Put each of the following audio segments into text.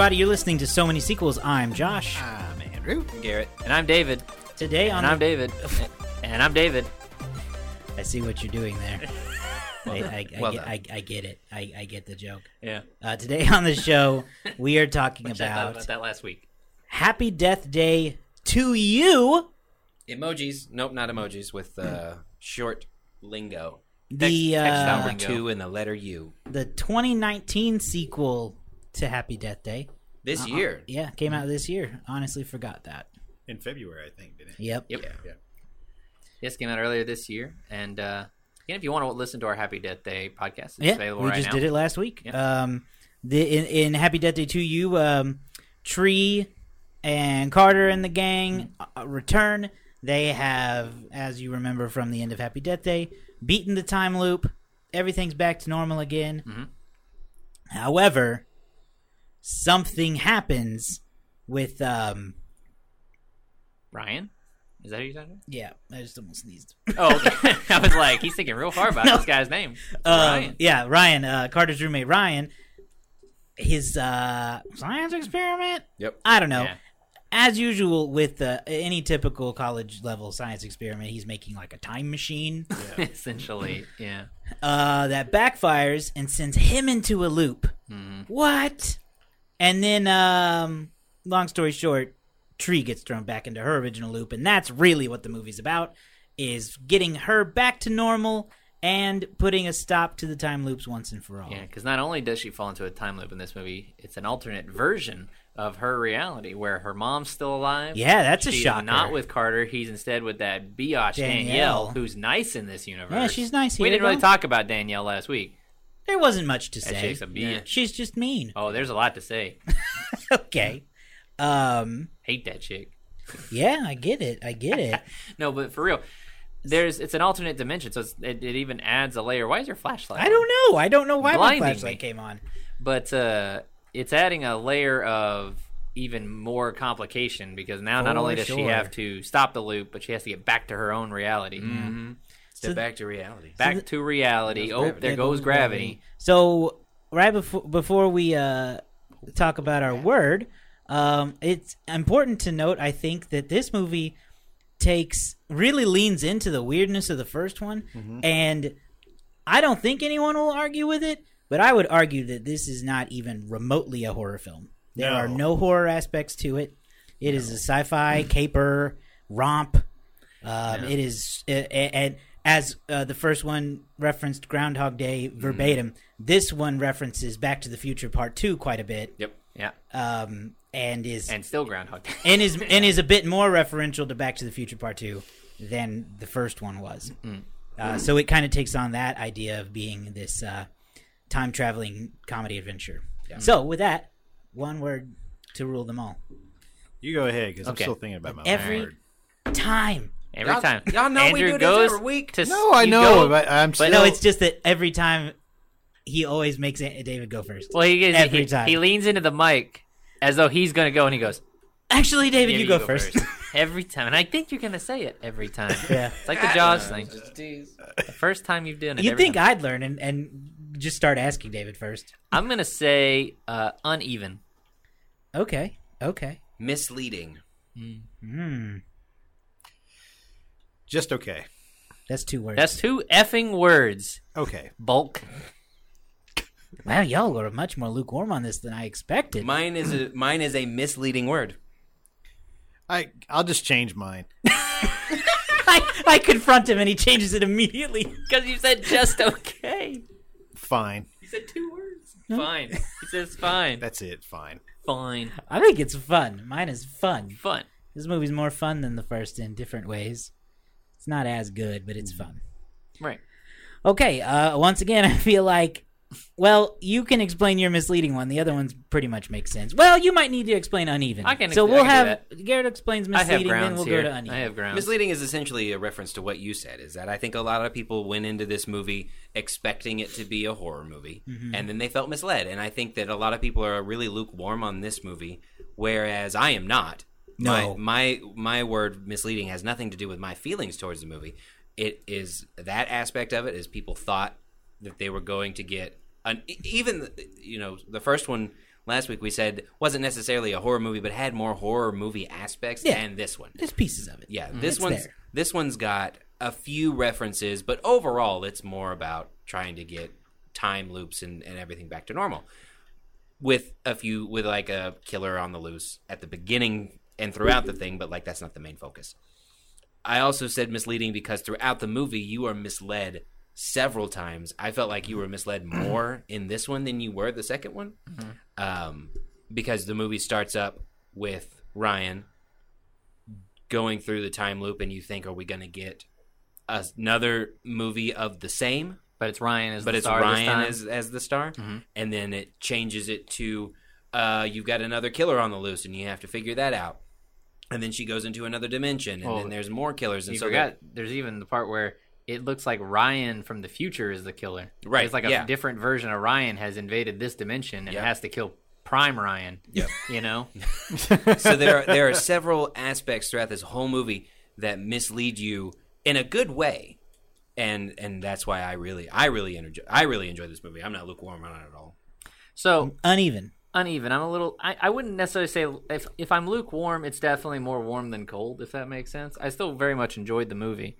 Hey, everybody, you're listening to So Many Sequels. I'm Josh. I'm Andrew. Garrett. And I'm David. Today on And I'm David. and I'm David. I see what you're doing there. I, I, I, Well get. I, I get it. I, I get the joke. Yeah. Uh, today on the show, we are talking Which I thought about about that last week. Happy Death Day to you. Emojis. Nope, not emojis. With uh, short lingo. The text uh. Number two and the letter U. the 2019 sequel to Happy Death Day. This Uh-uh. year. Yeah, came out this year. Honestly, forgot that. in February, I think, didn't it? Yep. Yep. Yeah. Yes, came out earlier this year. And uh, again, if you want to listen to our Happy Death Day podcast, it's Yeah, available we right just now. did it last week. Yeah. Um, the in, in Happy Death Day to you, um, Tree and Carter and the gang uh, return. They have, as you remember from the end of Happy Death Day, beaten the time loop. Everything's back to normal again. Mhm. However, something happens with um. Ryan? Is that who you're talking about? Yeah, I just almost sneezed. Oh, okay. I was like, he's thinking real hard about No. this guy's name. Um, Ryan. Yeah, Ryan, uh, Carter's roommate Ryan, his uh, science experiment. Yep. I don't know. Yeah. As usual with uh, any typical college level science experiment, he's making like a time machine Essentially, yeah. uh, that backfires and sends him into a loop. Mhm. What? And then, um, long story short, Tree gets thrown back into her original loop, and that's really what the movie's about: is getting her back to normal and putting a stop to the time loops once and for all. Yeah, because not only does she fall into a time loop in this movie, it's an alternate version of her reality where her mom's still alive. Yeah, that's a She's shocker. not with Carter. He's instead with that biatch Danielle. Danielle. who's nice in this universe. Yeah, she's nice We here, didn't really talk about Danielle last week. There wasn't much to say. chick's a bitch. She's just mean. Oh, there's a lot to say. okay. Um. Hate that chick. Yeah, I get it. I get it. No, but for real, there's it's an alternate dimension, so it's, it, it even adds a layer. Why is your flashlight? I on? don't know. I don't know why my Blinding flashlight me. came on. but uh, it's adding a layer of even more complication because now not For only does she sure. have to stop the loop, but she has to get back to her own reality. Mm-hmm. Step So- back to reality. Back the- to reality. Oh, gravity. there goes gravity. So right before before we uh, talk about our word, um, it's important to note. I think that this movie takes really leans into the weirdness of the first one, Mm-hmm. and I don't think anyone will argue with it. But I would argue that this is not even remotely a horror film. There No. are no horror aspects to it. It is a sci-fi caper romp. Um, It is, uh, and as uh, the first one referenced Groundhog Day verbatim, this one references Back to the Future Part Two quite a bit, Yep. Yeah, um, and is and still Groundhog Day. and is and is a bit more referential to Back to the Future Part Two than the first one was. Uh, so it kind of takes on that idea of being this uh, time traveling comedy adventure. So with that, one word to rule them all. You go ahead because Okay. I'm still thinking about my Every word. time. Every Y'all- time. y'all know we Andrew do this goes every week. To, No, I know, go- but I'm still. But no, it's just that every time he always makes David go first. well, he, gets, every he, time. he leans into the mic as though he's going to go, and he goes, Actually, David, "Yeah, you, go, first. every time. And I think you're going to say it every time. yeah. It's like the Jaws thing. Just. The first time you've done it. You'd think time. I'd learn and, and just start asking David first. I'm going to say uh, uneven. Okay. Okay. Misleading. Hmm. Just okay. That's two words. That's two effing words. Okay. Bulk. wow, y'all are much more lukewarm on this than I expected. Mine is a mine is a misleading word. I I'll just change mine. I, I confront him and he changes it immediately. Because you said just okay. Fine. You said two words. Fine. He says fine. That's it. Fine. Fine. I think it's fun. Mine is fun. Fun. This movie's more fun than the first in different ways. It's not as good, but it's fun. Right. Okay, uh, once again, I feel like, well, you can explain your misleading one. The other ones pretty much make sense. Well, you might need to explain uneven. I can so ex- I we'll can have do Garrett explains misleading, then grounds we'll here. go to uneven. I have grounds. Misleading is essentially a reference to what you said. Is that I think a lot of people went into this movie expecting it to be a horror movie, and then they felt misled. And I think that a lot of people are really lukewarm on this movie, whereas I am not. No. My, my my word misleading has nothing to do with my feelings towards the movie. It is that aspect of it is people thought that they were going to get an, even you know the first one last week we said wasn't necessarily a horror movie, but had more horror movie aspects Yeah. than this one. There's pieces of it. Yeah, mm-hmm. this It's one's there. this one's got a few references, but overall, it's more about trying to get time loops and, and everything back to normal. With a few, with like a killer on the loose at the beginning and throughout the thing, but like that's not the main focus. I also said misleading because throughout the movie, you are misled several times. I felt like you were misled more in this one than you were the second one, um, because the movie starts up with Ryan going through the time loop and you think are we going to get another movie of the same? But it's Ryan as but the it's ryan as, as the star. And then it changes it to uh, you've got another killer on the loose and you have to figure that out and then she goes into another dimension and Oh, then there's more killers and You so forgot. There's even the part where it looks like Ryan from the future is the killer. Right, It's like a yeah. different version of Ryan has invaded this dimension and Yeah. has to kill Prime Ryan. Yep. You know. so there are, there are several aspects throughout this whole movie that mislead you in a good way and and that's why I really I really enjoy I really enjoy this movie I'm not lukewarm on it at all So Uneven. Uneven. I'm a little. I, I wouldn't necessarily say if if I'm lukewarm, it's definitely more warm than cold. If that makes sense. I still very much enjoyed the movie.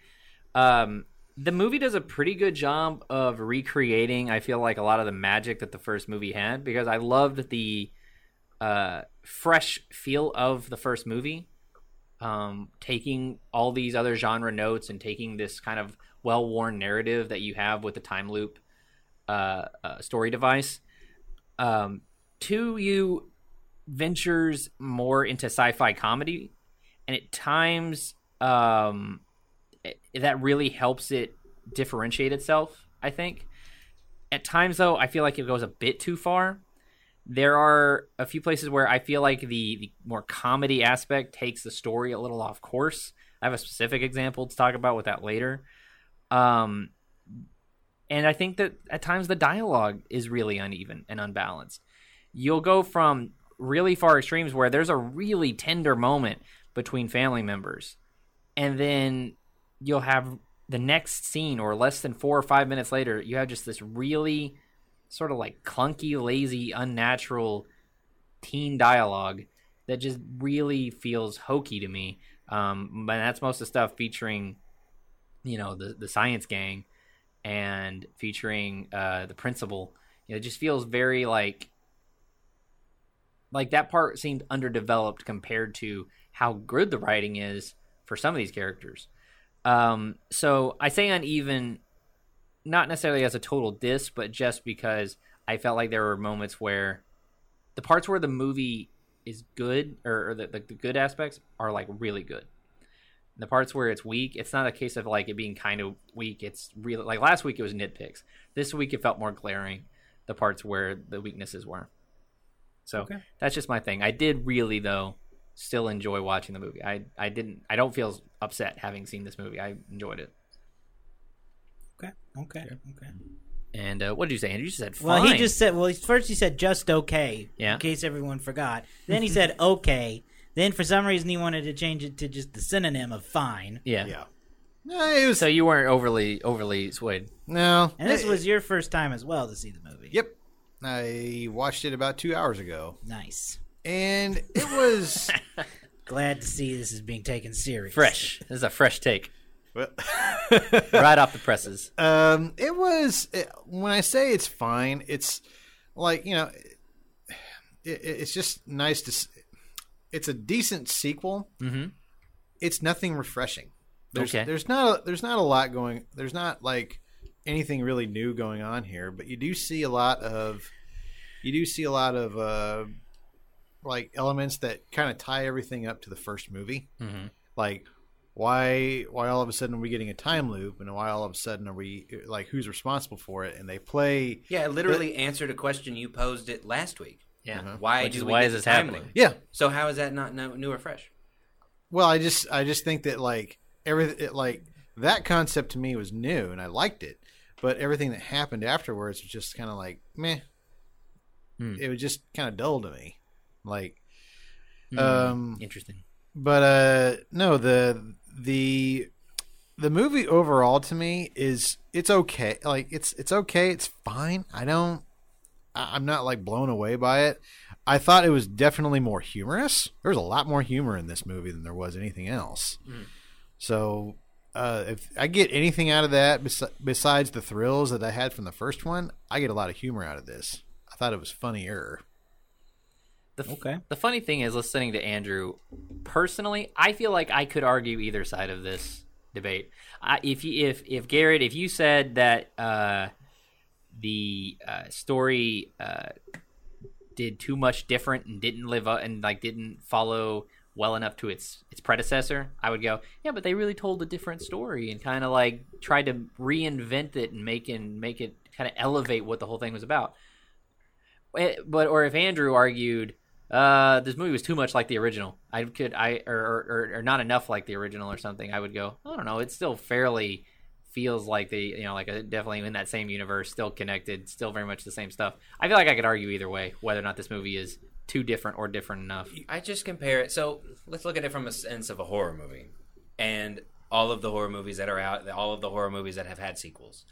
Um, the movie does a pretty good job of recreating. I feel like a lot of the magic that the first movie had because I loved the uh, fresh feel of the first movie. Um, taking all these other genre notes and taking this kind of well-worn narrative that you have with the time loop uh, uh, story device um, two you ventures more into sci-fi comedy and at times um, it- that really helps it differentiate itself i think. At times though i feel like it goes a bit too far. There are a few places where i feel like the, the more comedy aspect takes the story a little off course. I have a specific example to talk about with that later. Um, and I think that at times the dialogue is really uneven and unbalanced. You'll go from really far extremes where there's a really tender moment between family members, and then you'll have the next scene, or less than four or five minutes later, you have just this really sort of like clunky, lazy, unnatural teen dialogue that just really feels hokey to me. Um, but that's most of the stuff featuring, you know, the the science gang and featuring uh, the principal. You know, it just feels very like like that part seemed underdeveloped compared to how good the writing is for some of these characters. Um, so I say uneven, not necessarily as a total diss, but just because I felt like there were moments where the parts where the movie is good or, or the, the, the good aspects are like really good the parts where it's weak, it's not a case of like it being kind of weak. It's really like last week it was nitpicks. This week it felt more glaring. The parts where the weaknesses were. So Okay. that's just my thing. I did really though still enjoy watching the movie. I I didn't. I don't feel upset having seen this movie. I enjoyed it. Okay. Okay. Okay. And uh, what did you say, Andrew? You said fine. Well, he just said. Well, he- first he said just okay. Yeah. In case everyone forgot. Then he said okay. Then for some reason he wanted to change it to just the synonym of fine. yeah. Yeah. No, it was So you weren't overly overly swayed. no. And this it- was your first time as well to see the movie. Yep. I watched it about two hours ago, Nice. and it was Glad to see this is being taken serious. Fresh. This is a fresh take, well, right off the presses. um, it was it, when I say it's fine, it's like you know, it, it's just nice to. s- It's a decent sequel. Mm-hmm. It's nothing refreshing. There's, Okay. There's not. A, there's not a lot going. There's not like anything really new going on here, but you do see a lot of. You do see a lot of uh, like elements that kind of tie everything up to the first movie. Mm-hmm. Like why why all of a sudden are we getting a time loop, and why all of a sudden are we like who's responsible for it? And they play. yeah it literally answered a question you posed it last week Yeah. why Which do is we why is this happening? loop? Yeah, so how is that not no, new or fresh Well, I just I just think that like everything like that concept to me was new and I liked it, but everything that happened afterwards was just kind of like meh. Hmm. It was just kind of dull to me, like. Hmm. Um, Interesting. but uh, no the the the movie overall to me is it's okay. Like it's it's okay. It's fine. I don't I- I'm not like blown away by it. I thought it was definitely more humorous. There was a lot more humor in this movie than there was anything else. So uh, if I get anything out of that bes- besides the thrills that I had from the first one, I get a lot of humor out of this. I thought it was funnier. The, f- Okay. The funny thing is, listening to Andrew, personally, I feel like I could argue either side of this debate. I, if you, if if Garrett, if you said that uh, the uh, story uh, did too much different and didn't live up and like didn't follow well enough to its its predecessor, I would go, yeah, but they really told a different story and kind of like tried to reinvent it and make it make it kind of elevate what the whole thing was about. Eh, But or if Andrew argued, uh, this movie was too much like the original, I could I or, or or not enough like the original or something, I would go, I don't know, it's still fairly feels like the you know like a, definitely in that same universe, still connected, still very much the same stuff. I feel like I could argue either way whether or not this movie is too different or different enough. I just compare it. So let's look at it from a sense of a horror movie, and all of the horror movies that are out, all of the horror movies that have had sequels,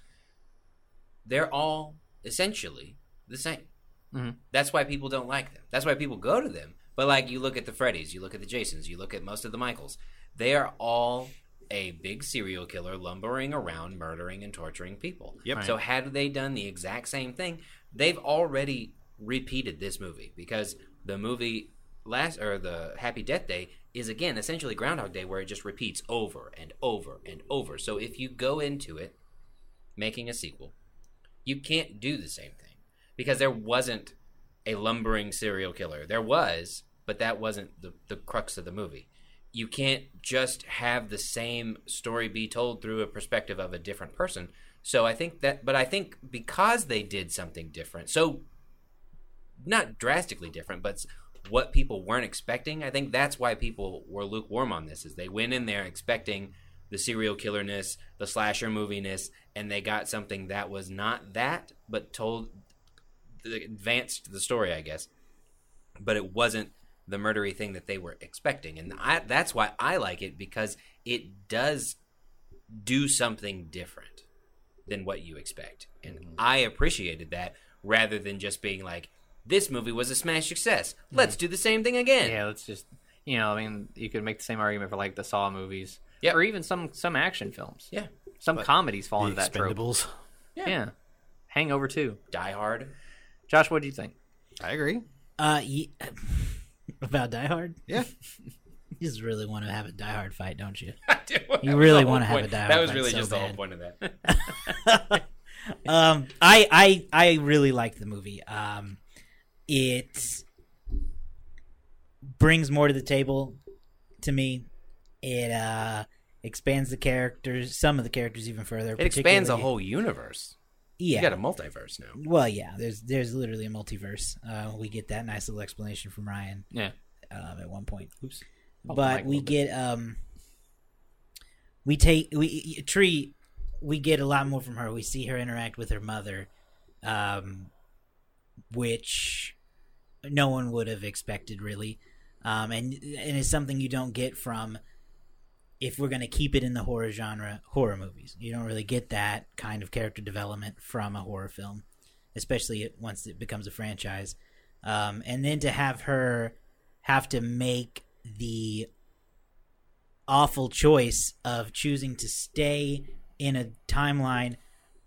they're all essentially the same. Mhm. That's why people don't like them. That's why people go to them. But like you look at the Freddys, you look at the Jasons, you look at most of the Michaels, they are all a big serial killer lumbering around murdering and torturing people. Yep. So had they done the exact same thing, they've already repeated this movie because the movie last or the Happy Death Day is again essentially Groundhog Day where it just repeats over and over and over. So if you go into it making a sequel, you can't do the same thing because there wasn't a lumbering serial killer. There was, but that wasn't the, the crux of the movie. You can't just have the same story be told through a perspective of a different person. So I think that, but I think because they did something different, so not drastically different, but what people weren't expecting, I think that's why people were lukewarm on this. Is they went in there expecting the serial killerness, the slasher moviness, and they got something that was not that, but told advanced the story, I guess. But it wasn't the murdery thing that they were expecting, and I, that's why I like it because it does do something different than what you expect, and mm-hmm. I appreciated that rather than just being like, "This movie was a smash success. Let's do the same thing again." Yeah, let's just you know, I mean, you could make the same argument for like the Saw movies, Yep. or even some some action films. Yeah. Some comedies fall The into that trope. Expendables. Yeah. Hangover too. Die Hard. Josh, what do you think? I agree. Uh, ye- about Die Hard. Yeah. You just really want to have a Die Hard fight, don't you? That You really wanna have point. a Die Hard That Hard was fight really so just the whole bad. point of that. um, I I I really liked the movie. Um, it brings more to the table to me. It uh expands the characters, some of the characters even further. It expands a whole universe. Yeah. You got a multiverse now. well, yeah. There's there's literally a multiverse. Uh, we get that nice little explanation from Ryan Yeah. um, at one point. Oops. but we get um we take we tree we get a lot more from her we see her interact with her mother um which no one would have expected really. Um and and it's something you don't get from if we're going to keep it in the horror genre horror movies. You don't really get that kind of character development from a horror film especially once it becomes a franchise. Um and then to have her have to make the awful choice of choosing to stay in a timeline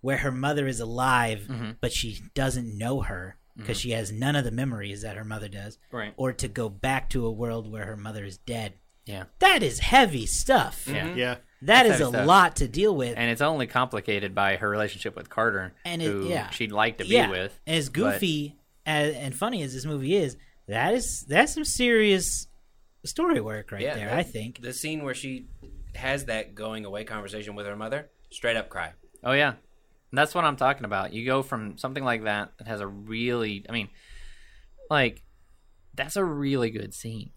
where her mother is alive Mhm. but she doesn't know her because mm-hmm. she has none of the memories that her mother does Right. or to go back to a world where her mother is dead Yeah. that is heavy stuff Yeah. Mm-hmm. Yeah. That That's is a stuff. lot to deal with And it's only complicated by her relationship with Carter, And it- who yeah. she'd like to be yeah with. and as goofy as, and funny as this movie is that is that's some serious story work right Yeah, there that- i think The scene where she has that going away conversation with her mother, straight up cry. Oh yeah, And that's what I'm talking about. You go from something like that that has a really, I mean, like that's a really good scene,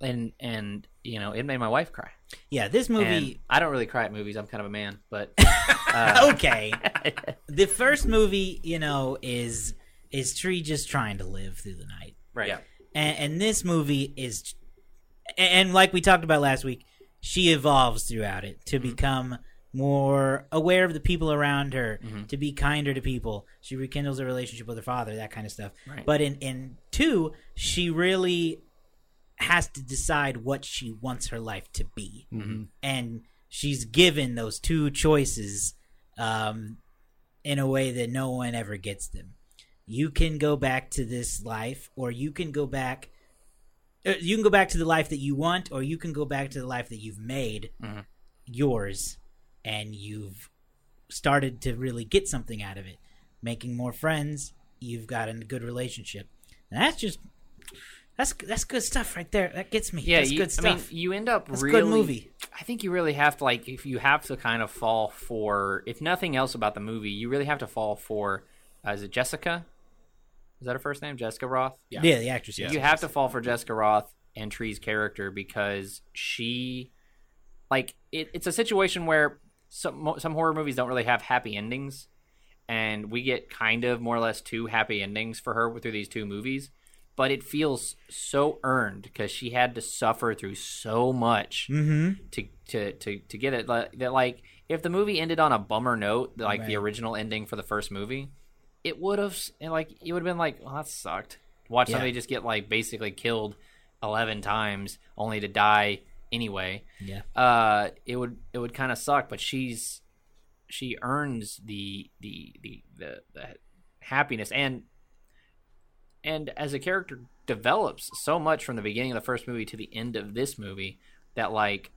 and and you know it made my wife cry. yeah this And movie I don't really cry at movies. I'm kind of a man, but uh, okay the first movie you know is is tree just trying to live through the night right. Yeah. and, and this movie is and like we talked about last week she evolves throughout it to become more aware of the people around her, Mm-hmm. to be kinder to people. She rekindles a relationship with her father, that kind of stuff. Right. But in in two, she really has to decide what she wants her life to be, Mm-hmm. and she's given those two choices um, in a way that no one ever gets them. You can go back to this life, or you can go back. uh, You can go back to the life that you want, or you can go back to the life that you've made yours, and you've started to really get something out of it, making more friends. You've got a good relationship, and that's just that's that's good stuff right there. That gets me. Yeah, that's you, good I mean, you end up That's a really. good movie. I think you really have to like if you have to kind of fall for if nothing else about the movie, you really have to fall for. Uh, is it Jessica? Is that her first name? Jessica Roth. yeah. yeah the actress. Yeah. You have to fall for Jessica Roth and Tree's character because she, like, it, it's a situation where some some horror movies don't really have happy endings, and we get kind of more or less two happy endings for her through these two movies. But it feels so earned because she had to suffer through so much Mm-hmm. to to to to get it. Like, that like if the movie ended on a bummer note, like the original ending for the first movie, it would have like it would have been like, well, that sucked. Watch Yeah. somebody just get like basically killed eleven times only to die anyway. Yeah. Uh, it would it would kind of suck. But she's she earns the the the the, the happiness and and as a character develops so much from the beginning of the first movie to the end of this movie that like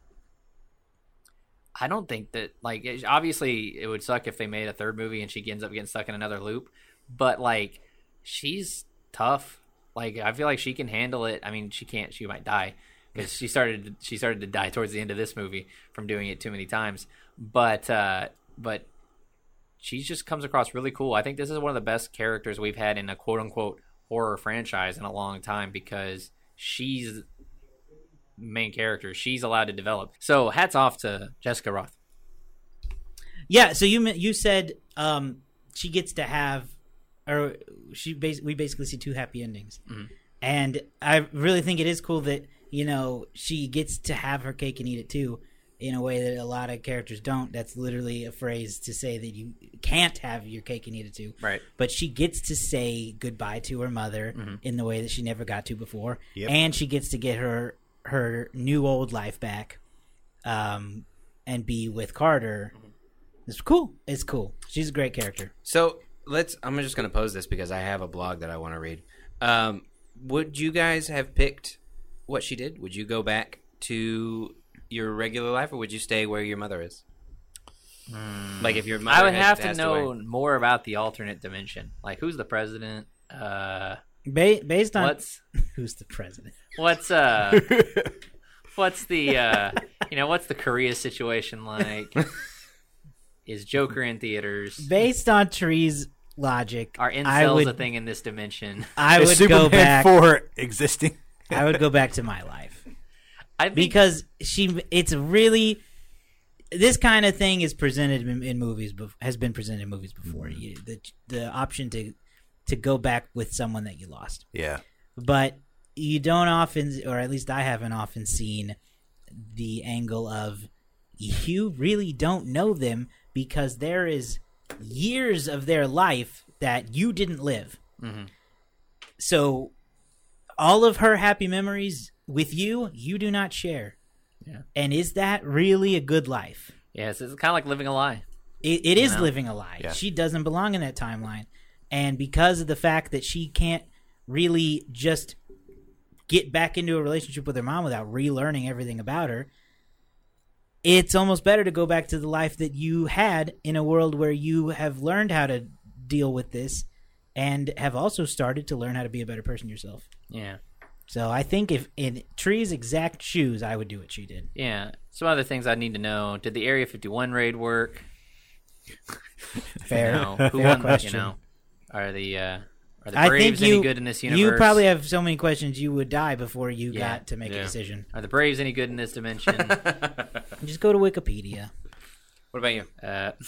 I don't think that like it- obviously it would suck if they made a third movie and she ends up getting stuck in another loop, but like she's tough. Like I feel like she can handle it. I mean, she can't. She might die because she started. She started to die towards the end of this movie from doing it too many times. But uh, but she just comes across really cool. I think this is one of the best characters we've had in a quote unquote horror franchise in a long time because she's main character. She's allowed to develop. So hats off to Jessica Roth. Yeah. So you you said um, she gets to have, or she bas- we basically see two happy endings, and I really think it is cool that you know she gets to have her cake and eat it too, in a way that a lot of characters don't. That's literally a phrase to say that you can't have your cake and eat it too. Right. But she gets to say goodbye to her mother in the way that she never got to before, Yep. and she gets to get her her new old life back, um, and be with Carter. It's cool. It's cool. She's a great character. So let's. I'm just going to pose this because I have a blog that I want to read. Um, would you guys have picked what she did? Would you go back to your regular life, or would you stay where your mother is? Like if your mother I would had have to know away. more about the alternate dimension. Like who's the president? Uh, Ba- based on what's who's the president? what's uh what's the uh you know what's the Korea situation like? Is Joker in theaters? Based on Tree's logic, Are I incels would a thing in this dimension? I Is would Superman go back. for existing. I would go back to my life I think because she. It's really this kind of thing is presented in, in movies. bef- Has been presented in movies before. Mm-hmm. You, the the option to to go back with someone that you lost. Yeah. but you don't often or at least i haven't often seen the angle of you really don't know them because there is years of their life that you didn't live so all of her happy memories with you you do not share Yeah. and is that really a good life yes, it's kind of like living a lie. it, it is know? living a lie. Yeah. She doesn't belong in that timeline, and because of the fact that she can't really just get back into a relationship with her mom without relearning everything about her, it's almost better to go back to the life that you had in a world where you have learned how to deal with this and have also started to learn how to be a better person yourself. Yeah. So I think if in Tree's exact shoes, I would do what she did. Yeah. Some other things I need to know. Did the Area 51 raid work? Fair, You know, who fair won? question. You know, are the uh, are the I Braves you any good in this universe? you probably have so many questions you would die before you Yeah, got to make yeah. a decision. Are the Braves any good in this dimension? Just go to Wikipedia. What about you? uh,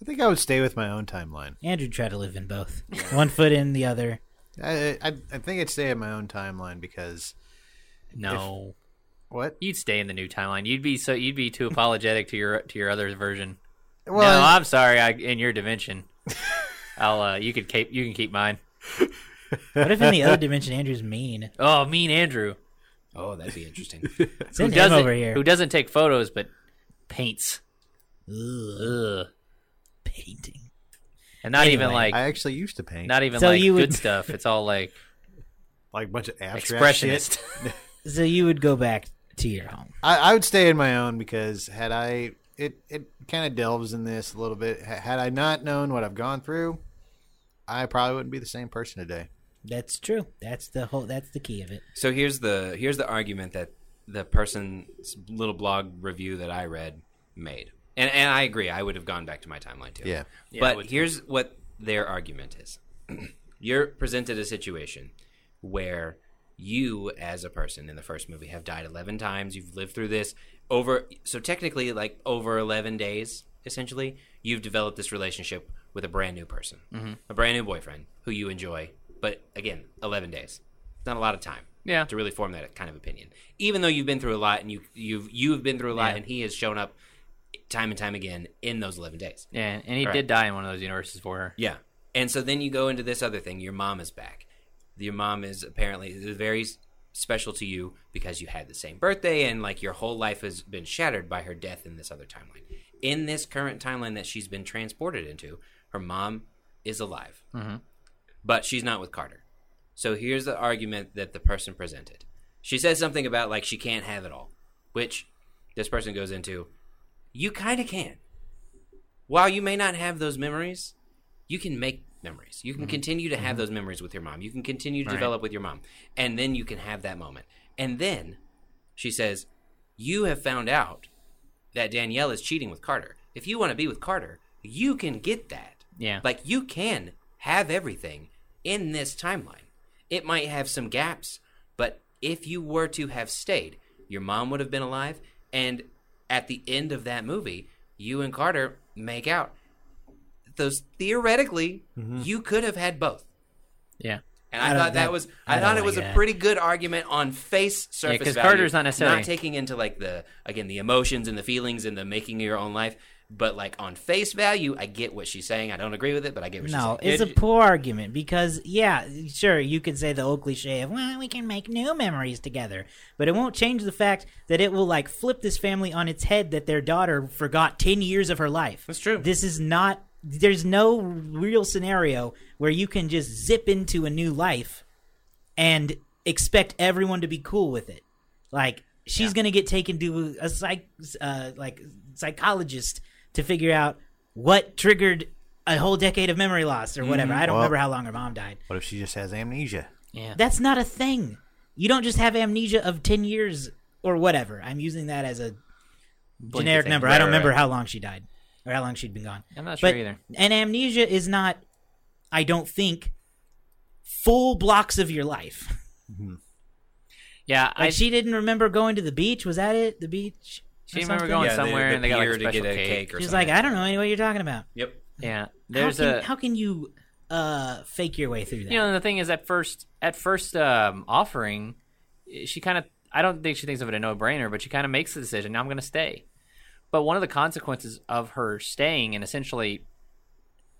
I think I would stay with my own timeline. Andrew tried to live in both. One foot in the other. I, I I think I'd stay in my own timeline because no. What? You'd stay in the new timeline. You'd be so you'd be too apologetic to your to your other version. Well, no, I'm sorry. I, in your dimension, I'll uh, you could keep you can keep mine. What if in the other dimension Andrew's mean? Oh, mean Andrew, Oh, that'd be interesting. Send him doesn't over here. who doesn't take photos but paints. Ugh, Ugh. Painting. And not even like I actually used to paint. not even So like you good stuff. It's all like like a bunch of abstract shit. expressionist. So you would go back to your home. I, I would stay in my own because had I it it kind of delves in this a little bit. Ha- Had I not known what I've gone through, I probably wouldn't be the same person today. That's true. That's the whole. That's the key of it. So here's the here's the argument that the person's little blog review that I read made, and and I agree. I would have gone back to my timeline too. Yeah. Yeah, but would here's what their argument is: you're presented a situation where you, as a person in the first movie, have died eleven times. You've lived through this over. So technically, like over eleven days, essentially, you've developed this relationship with a brand new person, Mm-hmm. a brand new boyfriend who you enjoy. But again, eleven days. It's not a lot of time Yeah. to really form that kind of opinion. Even though you've been through a lot and you you've you've been through a lot Yeah. and he has shown up time and time again in those 11 days. Yeah, and he Right. did die in one of those universes for her. Yeah. And so then you go into this other thing. Your mom is back. Your mom is apparently very special to you because you had the same birthday and like your whole life has been shattered by her death in this other timeline. In this current timeline that she's been transported into, her mom is alive. Mm-hmm. But she's not with Carter. So here's the argument that the person presented. She says something about like she can't have it all, which this person goes into. You kind of can. While you may not have those memories, you can make memories. You can mm-hmm. continue to have mm-hmm. those memories with your mom. You can continue to Right. develop with your mom. And then you can have that moment. And then she says, You have found out that Danielle is cheating with Carter. If you want to be with Carter, you can get that. Yeah. Like you can have everything in this timeline. It might have some gaps, but if you were to have stayed, your mom would have been alive and at the end of that movie, you and Carter make out. Those theoretically, mm-hmm. you could have had both. Yeah. And I I, thought that, that- was I I, thought it like was that. a pretty good argument on face surface 'cause value. Carter's not necessarily- not taking into like the again the emotions and the feelings and the making of your own life, but like on face value, I get what she's saying. I don't agree with it, but I get what No, she's saying. No, it's a poor argument because yeah, sure you could say the old cliche of well, we can make new memories together, but it won't change the fact that it will like flip this family on its head that their daughter forgot ten years of her life. That's true. This is not. There's no real scenario where you can just zip into a new life and expect everyone to be cool with it. Like she's gonna get taken to a psych, uh, like psychologist to figure out what triggered a whole decade of memory loss or whatever. Mm-hmm. I don't Well- remember how long her mom died. What if she just has amnesia? Yeah. That's not a thing. You don't just have amnesia of ten years or whatever. I'm using that as a generic thing. number. Right, I don't right, remember right. how long she died or how long she'd been gone. I'm not sure But either. And amnesia is not, I don't think, full blocks of your life. Mm-hmm. Yeah, Like I she didn't remember going to the beach. Was that it? The beach? She or remember something? going Yeah, somewhere the, and they got like a pier to special get a cake. cake or She's something. like, I don't know any what you're talking about. Yep. Yeah. There's how can, a how can you uh, fake your way through that? you know the thing is at first at first um, offering she kind of i don't think she thinks of it a no-brainer but she kind of makes the decision Now i'm going to stay but one of the consequences of her staying and essentially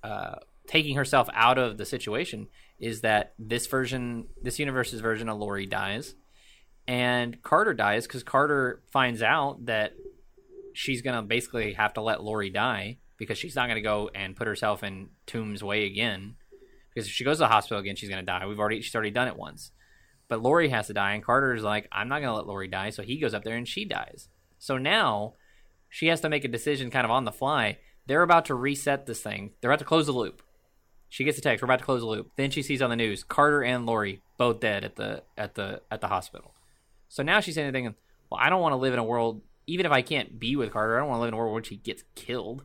uh, taking herself out of the situation is that this version this universe's version of lori dies and carter dies because carter finds out that she's to basically have to let lori die because she's not to go and put herself in tomb's way again because if she goes to the hospital again, she's gonna die. We've already she's already done it once. But Lori has to die, and Carter's like, I'm not gonna let Lori die, so he goes up there and she dies. So now she has to make a decision kind of on the fly. They're about to reset this thing. They're about to close the loop. She gets a text, we're about to close the loop. Then she sees on the news, Carter and Lori both dead at the at the at the hospital. So now she's saying Well, I don't want to live in a world even if I can't be with Carter, I don't want to live in a world where she gets killed.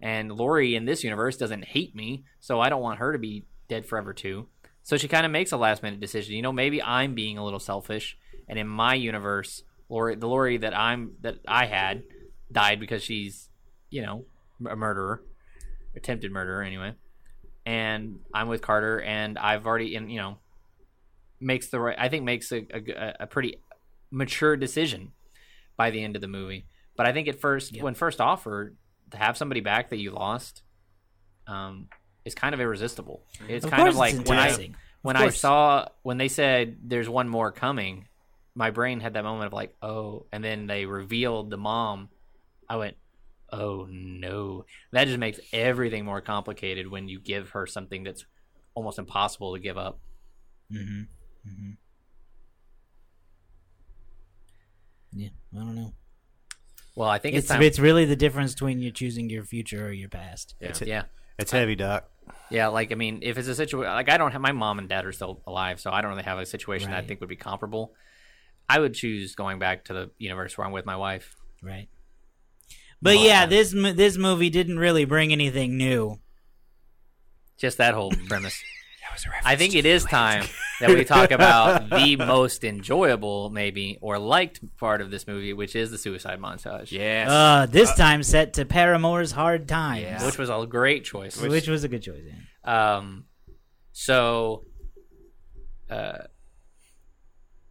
And Lori in this universe doesn't hate me, so I don't want her to be dead forever too. So she kind of makes a last minute decision. You know, maybe I'm being a little selfish, and in my universe, Lori, the Lori that I'm that I had, died because she's, you know, a murderer, attempted murderer anyway. And I'm with Carter, and I've already, and you know, makes the right. I think makes a, a, a pretty mature decision by the end of the movie. But I think at first, when first offered, to have somebody back that you lost, um, is kind of irresistible. It's Of kind of like it's when I when I saw when they said there's one more coming, my brain had that moment of like, oh, and then they revealed the mom. I went, oh no, that just makes everything more complicated when you give her something that's almost impossible to give up. Mm-hmm. Mm-hmm. Yeah, I don't know. Well, I think it's, It's time. it's really the difference between you choosing your future or your past. Yeah. yeah, It's heavy, Doc. yeah. Like I mean, if it's a situation like I don't have my mom and dad are still alive, so I don't really have a situation that I Right. think would be comparable. I would choose going back to the universe where I'm with my wife. Right. But yeah, this mo- this movie didn't really bring anything new. Just that whole premise. I think it is time that we talk about the most enjoyable, maybe, or liked part of this movie, which is the suicide montage. Yes. Uh, this time set to Paramore's Hard Times, Yeah. Which was a great choice. which, was a good choice. Yeah. Um, so, uh,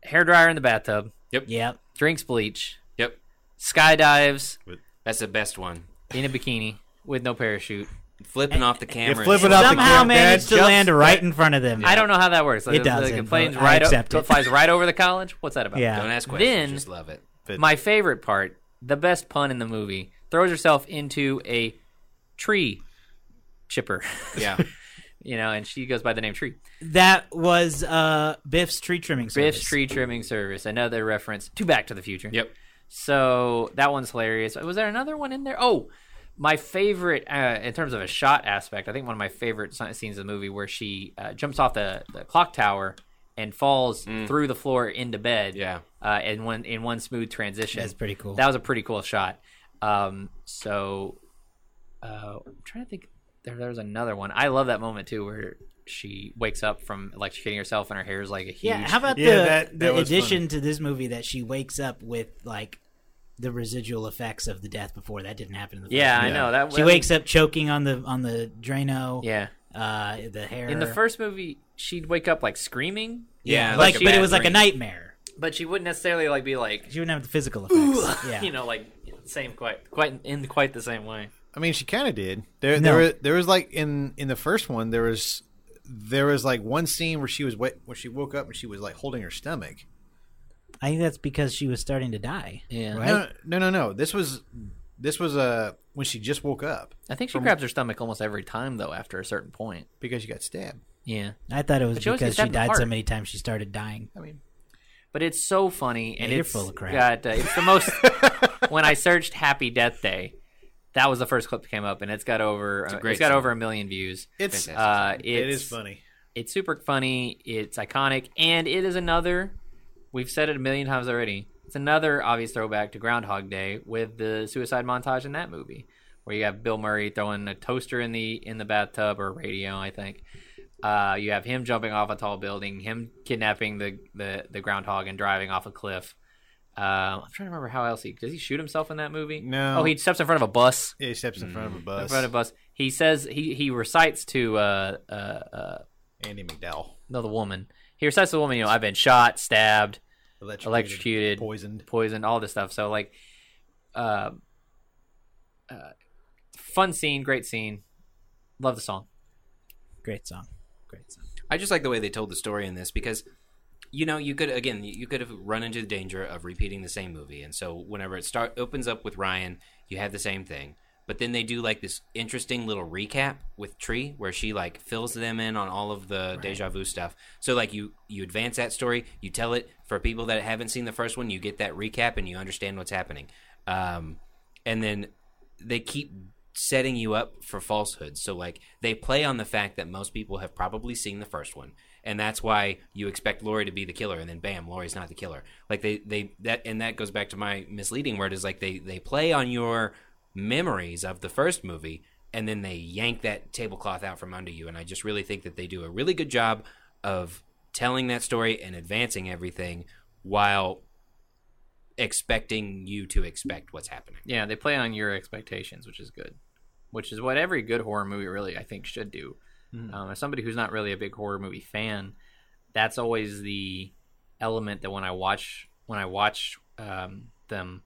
hair dryer in the bathtub, Yep. drinks bleach, yep. skydives That's the best one. in a bikini with no parachute. Flipping off the camera. flipping and off the Somehow camera, managed to jumps land right in front of them. I don't know how that works. It doesn't, The plane's I right accept o- it. flies right over the college. What's that about? Yeah. Don't ask questions. Then- just love it. My favorite part, the best pun in the movie, throws herself into a tree chipper. Yeah. you know, and she goes by the name Tree. That was uh, Biff's tree trimming service. Biff's tree trimming service. Another reference to Back to the Future. yep. So that one's hilarious. Was there another one in there? Oh, my favorite uh, in terms of a shot aspect. I think one of my favorite scenes of the movie where she uh, jumps off the, the clock tower and falls through the floor into bed. Yeah. Uh, in one in one smooth transition. That's pretty cool. That was a pretty cool shot. Um, so uh, I'm trying to think. There, there was another one. I love that moment too, where she wakes up from electrocuting herself and her hair is like a huge. Yeah, how about Yeah, the that- that was addition to this movie that she wakes up with like the residual effects of the death before that didn't happen in the first yeah, I know that. She wakes up choking on the on the Drano. Yeah. Uh, the hair In the first movie, she'd wake up like screaming, Yeah. like, a but it bad was like a nightmare. but she wouldn't necessarily like be like, She wouldn't have the physical effects. yeah, you know, like same quite quite in quite the same way. I mean, she kind of did. There, No. there, was, there was like in in the first one, there was there was like one scene where she was wa- where she woke up and she was like holding her stomach. I think that's because she was starting to die. Yeah. right. No, no, no, no. This was this was uh when she just woke up I think she grabs her stomach almost every time though. After a certain point, because she got stabbed. yeah. I thought it was But she always because gets she in the died so heart. many times she started dying. I mean, But it's so funny, and Yeah, you're it's full of crap. got uh, it's the most. when I searched "Happy Death Day," that was the first clip that came up, and it's got over uh, great it's got song. over a million views. it's Fantastic. Uh, it's, it is funny. It's super funny. It's iconic, and it is another. We've said it a million times already. It's another obvious throwback to Groundhog Day with the suicide montage in that movie, where you have Bill Murray throwing a toaster in the in the bathtub or radio, I think. Uh, you have him jumping off a tall building, him kidnapping the the, the groundhog and driving off a cliff. Uh, I'm trying to remember how else he does he shoot himself in that movie? No. Oh, he steps in front of a bus. Yeah, he steps in front of a bus. In front of a bus. He says he he recites to uh uh uh Andie MacDowell, no the woman. He recites to the woman, you know, I've been shot, stabbed, electrocuted, electrocuted, poisoned. poisoned, all this stuff. So like, uh, uh, fun scene, great scene. Love the song. Great song. Great song. I just like the way they told the story in this because, you know, you could again, you could have run into the danger of repeating the same movie, and so whenever it start opens up with Ryan, you have the same thing. But then they do like this interesting little recap with Tree, where she like fills them in on all of the deja vu stuff. So like you you advance that story, you tell it for people that haven't seen the first one, you get that recap and you understand what's happening. Um, and then they keep setting you up for falsehoods. So like they play on the fact that most people have probably seen the first one, and that's why you expect Lori to be the killer, and then bam, Lori's not the killer. Like they they that and that goes back to my misleading word is like they they play on your memories of the first movie, and then they yank that tablecloth out from under you. And I just really think that they do a really good job of telling that story and advancing everything while expecting you to expect what's happening. Yeah, they play on your expectations, which is good. Which is what every good horror movie really, I think, should do. Um, as somebody who's not really a big horror movie fan, that's always the element that when I watch when I watch um, them.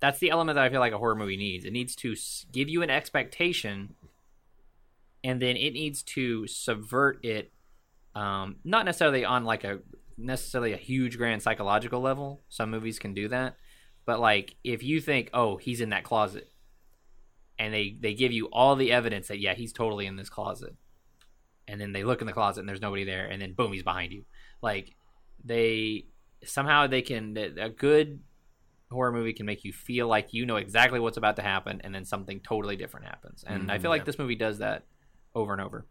That's the element that I feel like a horror movie needs. It needs to give you an expectation, and then it needs to subvert it. Um, not necessarily on like a necessarily a huge grand psychological level. Some movies can do that, but like if you think, oh, he's in that closet, and they they give you all the evidence that yeah, he's totally in this closet, and then they look in the closet and there's nobody there, and then boom, he's behind you. Like they somehow they can a good horror movie can make you feel like you know exactly what's about to happen, and then something totally different happens. And I feel like this movie does that over and over.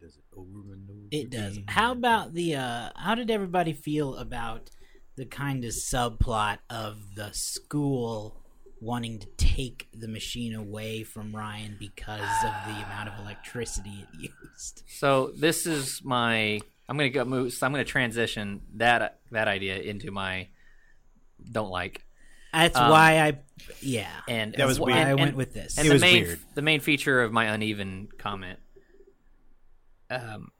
Does it over and over It does. again? How about the? uh How did everybody feel about the kind of subplot of the school wanting to take the machine away from Ryan because of the amount of electricity it used? So this is my. I'm gonna go move. So I'm gonna transition that that idea into my don't like. That's Um, why I, yeah, And That was why and- I and- went with this. And It the was main weird. the main feature of my uneven comment. Um,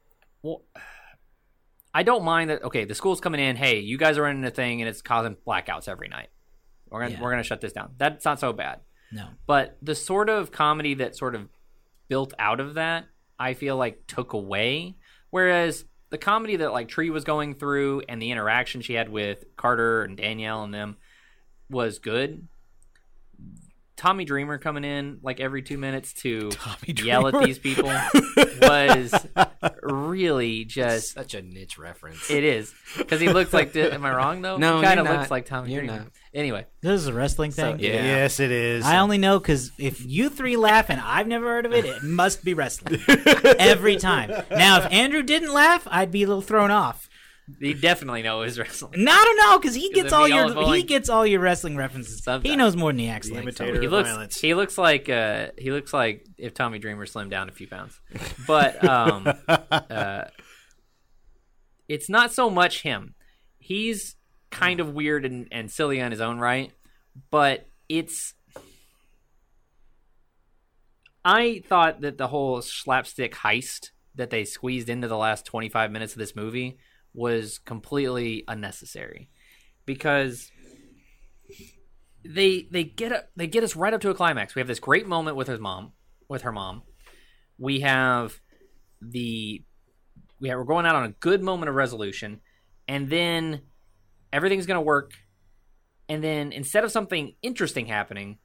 well, I don't mind that. Okay, the school's coming in. Hey, you guys are running a thing, and it's causing blackouts every night. We're gonna Yeah. we're gonna shut this down. That's not so bad. no, But the sort of comedy that sort of built out of that, I feel like took away. Whereas the comedy that like Tree was going through and the interaction she had with Carter and Danielle and them was good. Tommy Dreamer coming in like every two minutes to Tommy yell at these people was really just Such a niche reference. it is because he looks like. Am I wrong though? No, he kind of looks like Tommy You're Dreamer. not. Anyway, this is a wrestling So- thing. Yeah. Yes, it is. I only know because if you three laugh and I've never heard of it, it must be wrestling every time. Now, if Andrew didn't laugh, I'd be a little thrown off. He definitely knows wrestling. No, I don't know because he 'Cause gets all he your yells bowling- he gets all your wrestling references. And stuff. He knows more than he acts The like. imitator. he of looks violence. he looks like uh he looks like if Tommy Dreamer slimmed down a few pounds. But um uh it's not so much him. He's kind of weird and, and silly on his own right, but it's I thought that the whole slapstick heist that they squeezed into the last 25 minutes of this movie was completely unnecessary because they they get a, they get us right up to a climax. We have this great moment with his mom, with her mom. We have the we have, we're going out on a good moment of resolution, and then everything's going to work. And then instead of something interesting happening,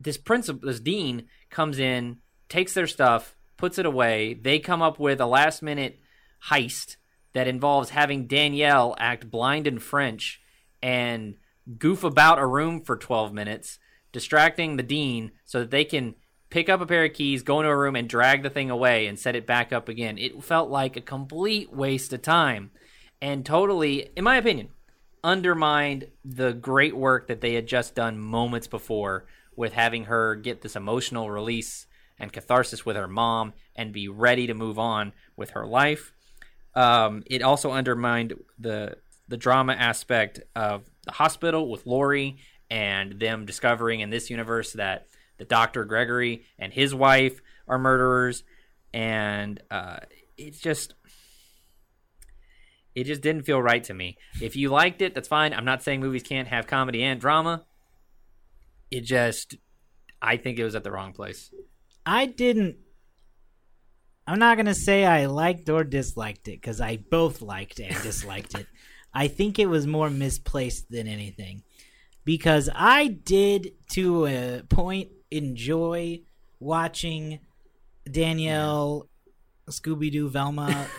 this principal, this dean, comes in, takes their stuff, puts it away. They come up with a last minute heist that involves having Danielle act blind in French and goof about a room for 12 minutes, distracting the dean so that they can pick up a pair of keys, go into a room, and drag the thing away and set it back up again. It felt like a complete waste of time and totally, in my opinion, undermined the great work that they had just done moments before with having her get this emotional release and catharsis with her mom and be ready to move on with her life. Um, it also undermined the the drama aspect of the hospital with Lori and them discovering in this universe that the Doctor Gregory and his wife are murderers, and uh, it's just it just didn't feel right to me. If you liked it, that's fine. I'm not saying movies can't have comedy and drama. It just, I think it was at the wrong place. I didn't. I'm not gonna say I liked or disliked it because I both liked and disliked it. I think it was more misplaced than anything because I did, to a point, enjoy watching Danielle Scooby Doo Velma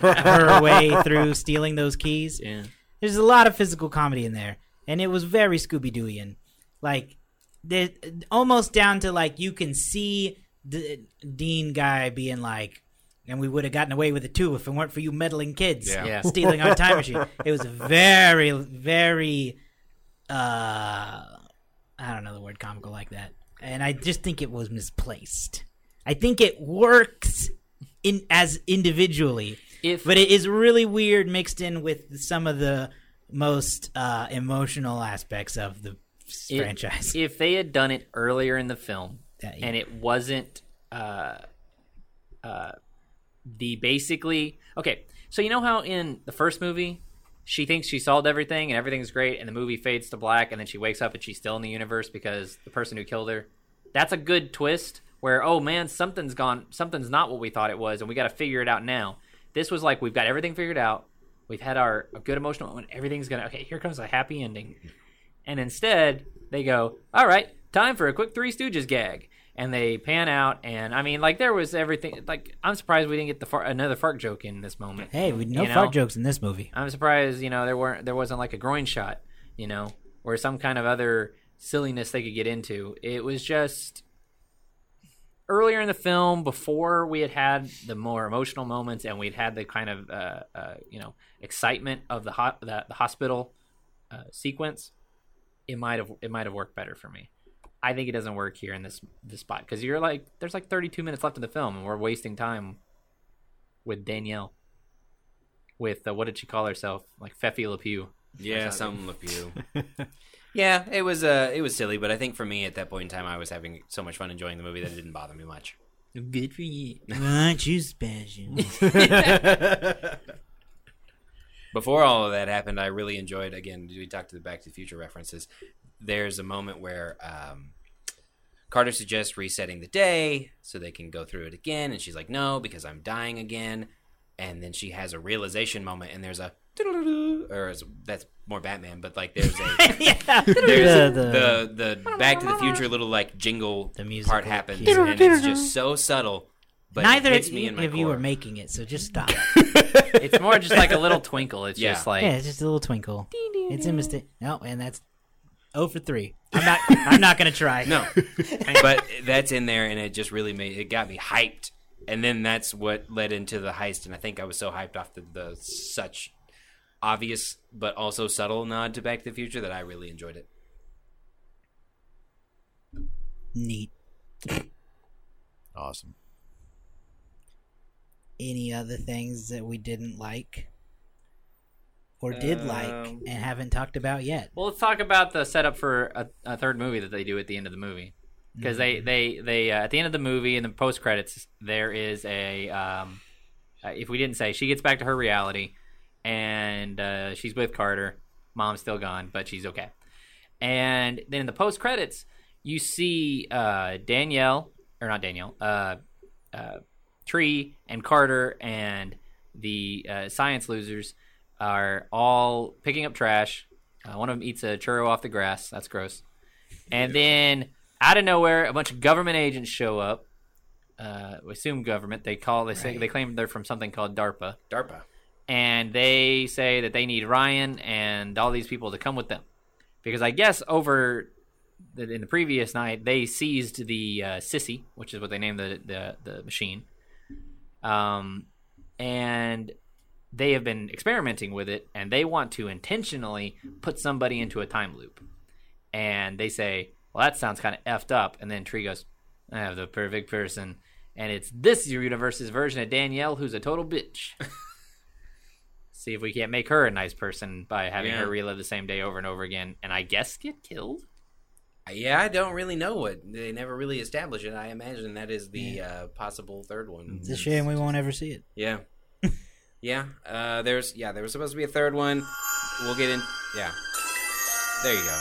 her way through stealing those keys. Yeah. There's a lot of physical comedy in there, and it was very Scooby Dooian. Like, the, almost down to like you can see the Dean guy being like, "And we would have gotten away with it too if it weren't for you meddling kids Yeah. Yeah. stealing our time machine." It was very, very, uh, I don't know the word comical like that, and I just think it was misplaced. I think it works in as individually, If but it is really weird mixed in with some of the most uh, emotional aspects of the It- franchise. if they had done it earlier in the film Yeah. and it wasn't uh, uh, the basically okay So you know how in the first movie she thinks she solved everything and everything's great, and the movie fades to black, and then she wakes up and she's still in the universe because the person who killed her. That's a good twist. Where oh man, something's gone, something's not what we thought it was, and we got to figure it out now. This was like we've got everything figured out. We've had our good emotional moment. Everything's gonna okay. Here comes a happy ending, and instead they go, all right, time for a quick Three Stooges gag, and they pan out, and I mean like there was everything. Like I'm surprised we didn't get the far, another fart joke in this moment. Hey, we no You know? fart jokes in this movie. I'm surprised, you know, there weren't there wasn't like a groin shot, you know, or some kind of other silliness they could get into. It was just earlier in the film, before we had had the more emotional moments and we'd had the kind of uh, uh, you know excitement of the hot the, the hospital uh, sequence. It might have it might have worked better for me. I think it doesn't work here in this this spot because you're like there's like 32 minutes left in the film and we're wasting time with Danielle with uh, what did she call herself? Like Fefe Le Pew. Yeah, something with you. yeah, it was uh, it was silly, but I think for me at that point in time, I was having so much fun enjoying the movie that it didn't bother me much. Good for you. Aren't you special? Before all of that happened, I really enjoyed. Again, we talked to the Back to the Future references. There's a moment where um, Carter suggests resetting the day so they can go through it again, and she's like, "No, because I'm dying again." And then she has a realization moment, and there's a or is- that's more Batman, but like there's a yeah. there's The- the, the Back to the Future little like jingle The musical part happens, cue. and it's just so subtle. But Neither it hits me in my of you core. are making it, so just stop. It's more just like a little twinkle. It's Yeah. just like yeah, it's just a little twinkle. It's a mistake. No, and that's oh for three. I'm not. I'm not gonna try. No, but that's in there, and it just really made it got me hyped. And then that's what led into the heist, and I think I was so hyped off the, the such obvious but also subtle nod to Back to the Future that I really enjoyed it. Neat. Awesome. Any other things that we didn't like or did like Um, and haven't talked about yet? Well, let's talk about the setup for a, a third movie that they do at the end of the movie. Because they they they uh, at the end of the movie in the post credits there is a um, uh, if we didn't say she gets back to her reality and uh, she's with Carter. Mom's still gone, but she's okay. And then in the post credits, you see uh, Danielle or not Danielle, uh, uh, Tree and Carter and the uh, science losers are all picking up trash. Uh, one of them eats a churro off the grass. That's gross. And then out of nowhere, a bunch of government agents show up. Uh, we assume government. They call. They say Right. they claim they're from something called DARPA, DARPA. and they say that they need Ryan and all these people to come with them, because I guess over the, in the previous night they seized the uh, sissy, which is what they named the the, the machine, um, and they have been experimenting with it, and they want to intentionally put somebody into a time loop, and they say, "Well, that sounds kind of effed up," and then Tree goes, "I have the perfect person." And it's this universe's version of Danielle, who's a total bitch. See if we can't make her a nice person by having Yeah. her relive the same day over and over again, and I guess get killed. Yeah, I don't really know what they never really established it. I imagine that is the uh, possible third one. It's a shame we won't ever see it. Yeah, yeah. Uh, there's yeah, there was supposed to be a third one. We'll get in. Yeah, there you go.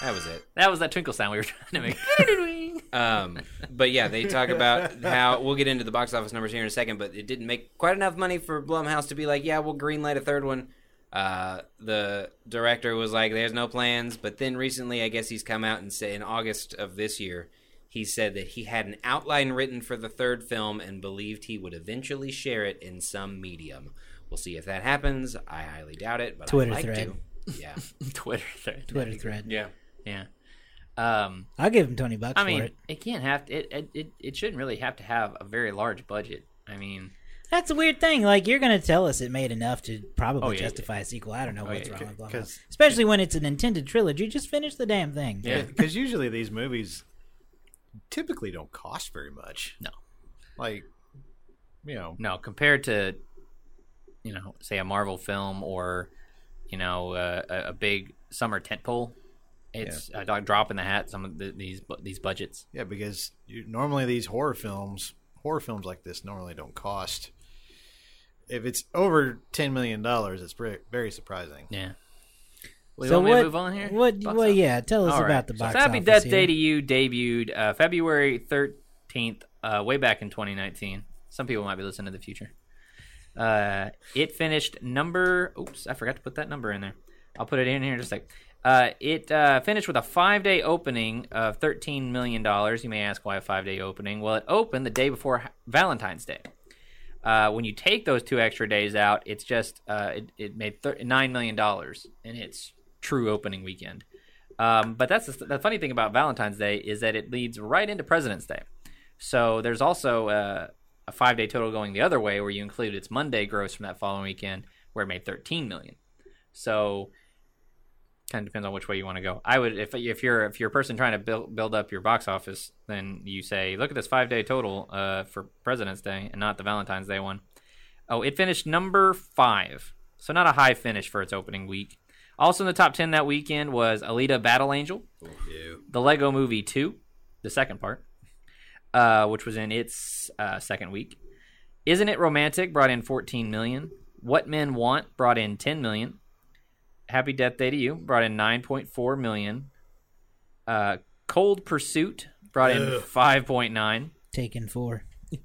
That was it. That was that twinkle sound we were trying to make. Um, but yeah, they talk about how we'll get into the box office numbers here in a second, but it didn't make quite enough money for Blumhouse to be like, yeah, we'll greenlight a third one. Uh, the director was like, "There's no plans," but then recently, I guess he's come out and said in August of this year, he said that he had an outline written for the third film and believed he would eventually share it in some medium. We'll see if that happens. I highly doubt it, but Twitter I'd like thread. to. Yeah, Twitter thread. Twitter thread. yeah. Yeah. Um, I'll give him twenty bucks I for mean, it. it can't have to, it, it, it. It shouldn't really have to have a very large budget. I mean, That's a weird thing. Like you're gonna tell us it made enough to probably Oh, yeah. justify a sequel. I don't know Oh, what's yeah. wrong with Blumhouse. 'Cause- Especially when it's an intended trilogy. Just finish the damn thing. Yeah. Because usually these movies typically don't cost very much. No. Like, you know, no, compared to, you know, say a Marvel film or, you know, uh, a, a big summer tentpole, it's a dog drop in the hat. Some of the, these these budgets. yeah, because you, normally these horror films, horror films like this normally don't cost if it's over ten million dollars, it's very, very surprising. Yeah. We so want what? to move on here? What? Box well, office? yeah. Tell us All right. about the So box Happy office. Death here. Day to You debuted uh, February 13th, uh, way back in 2019. Some people might be listening to the future. Uh, it finished number. Oops, I forgot to put that number in there. I'll put it in here in just a sec. Uh, it uh, finished with a five day opening of $13 million. You may ask why a five day opening. Well, it opened the day before Valentine's Day. Uh, when you take those two extra days out, it's just uh, it, it made thir- nine million dollars in its true opening weekend. Um, but that's the, the funny thing about Valentine's Day is that it leads right into President's Day. So there's also uh, a five day total going the other way, where you include its Monday gross from that following weekend, where it made 13 million. So kind of depends on which way you want to go. I would if if you're if you're a person trying to build build up your box office, then you say, look at this five day total uh, for President's Day and not the Valentine's Day one. Oh, it finished number five, so not a high finish for its opening week. Also in the top ten that weekend was Alita: Battle Angel, the Lego Movie Two, the second part, uh, which was in its uh, second week. Isn't it romantic? Brought in 14 million. What Men Want brought in 10 million. Happy Death Day 2U brought in 9.4 million. Uh, Cold Pursuit brought in 5.9. Taken four.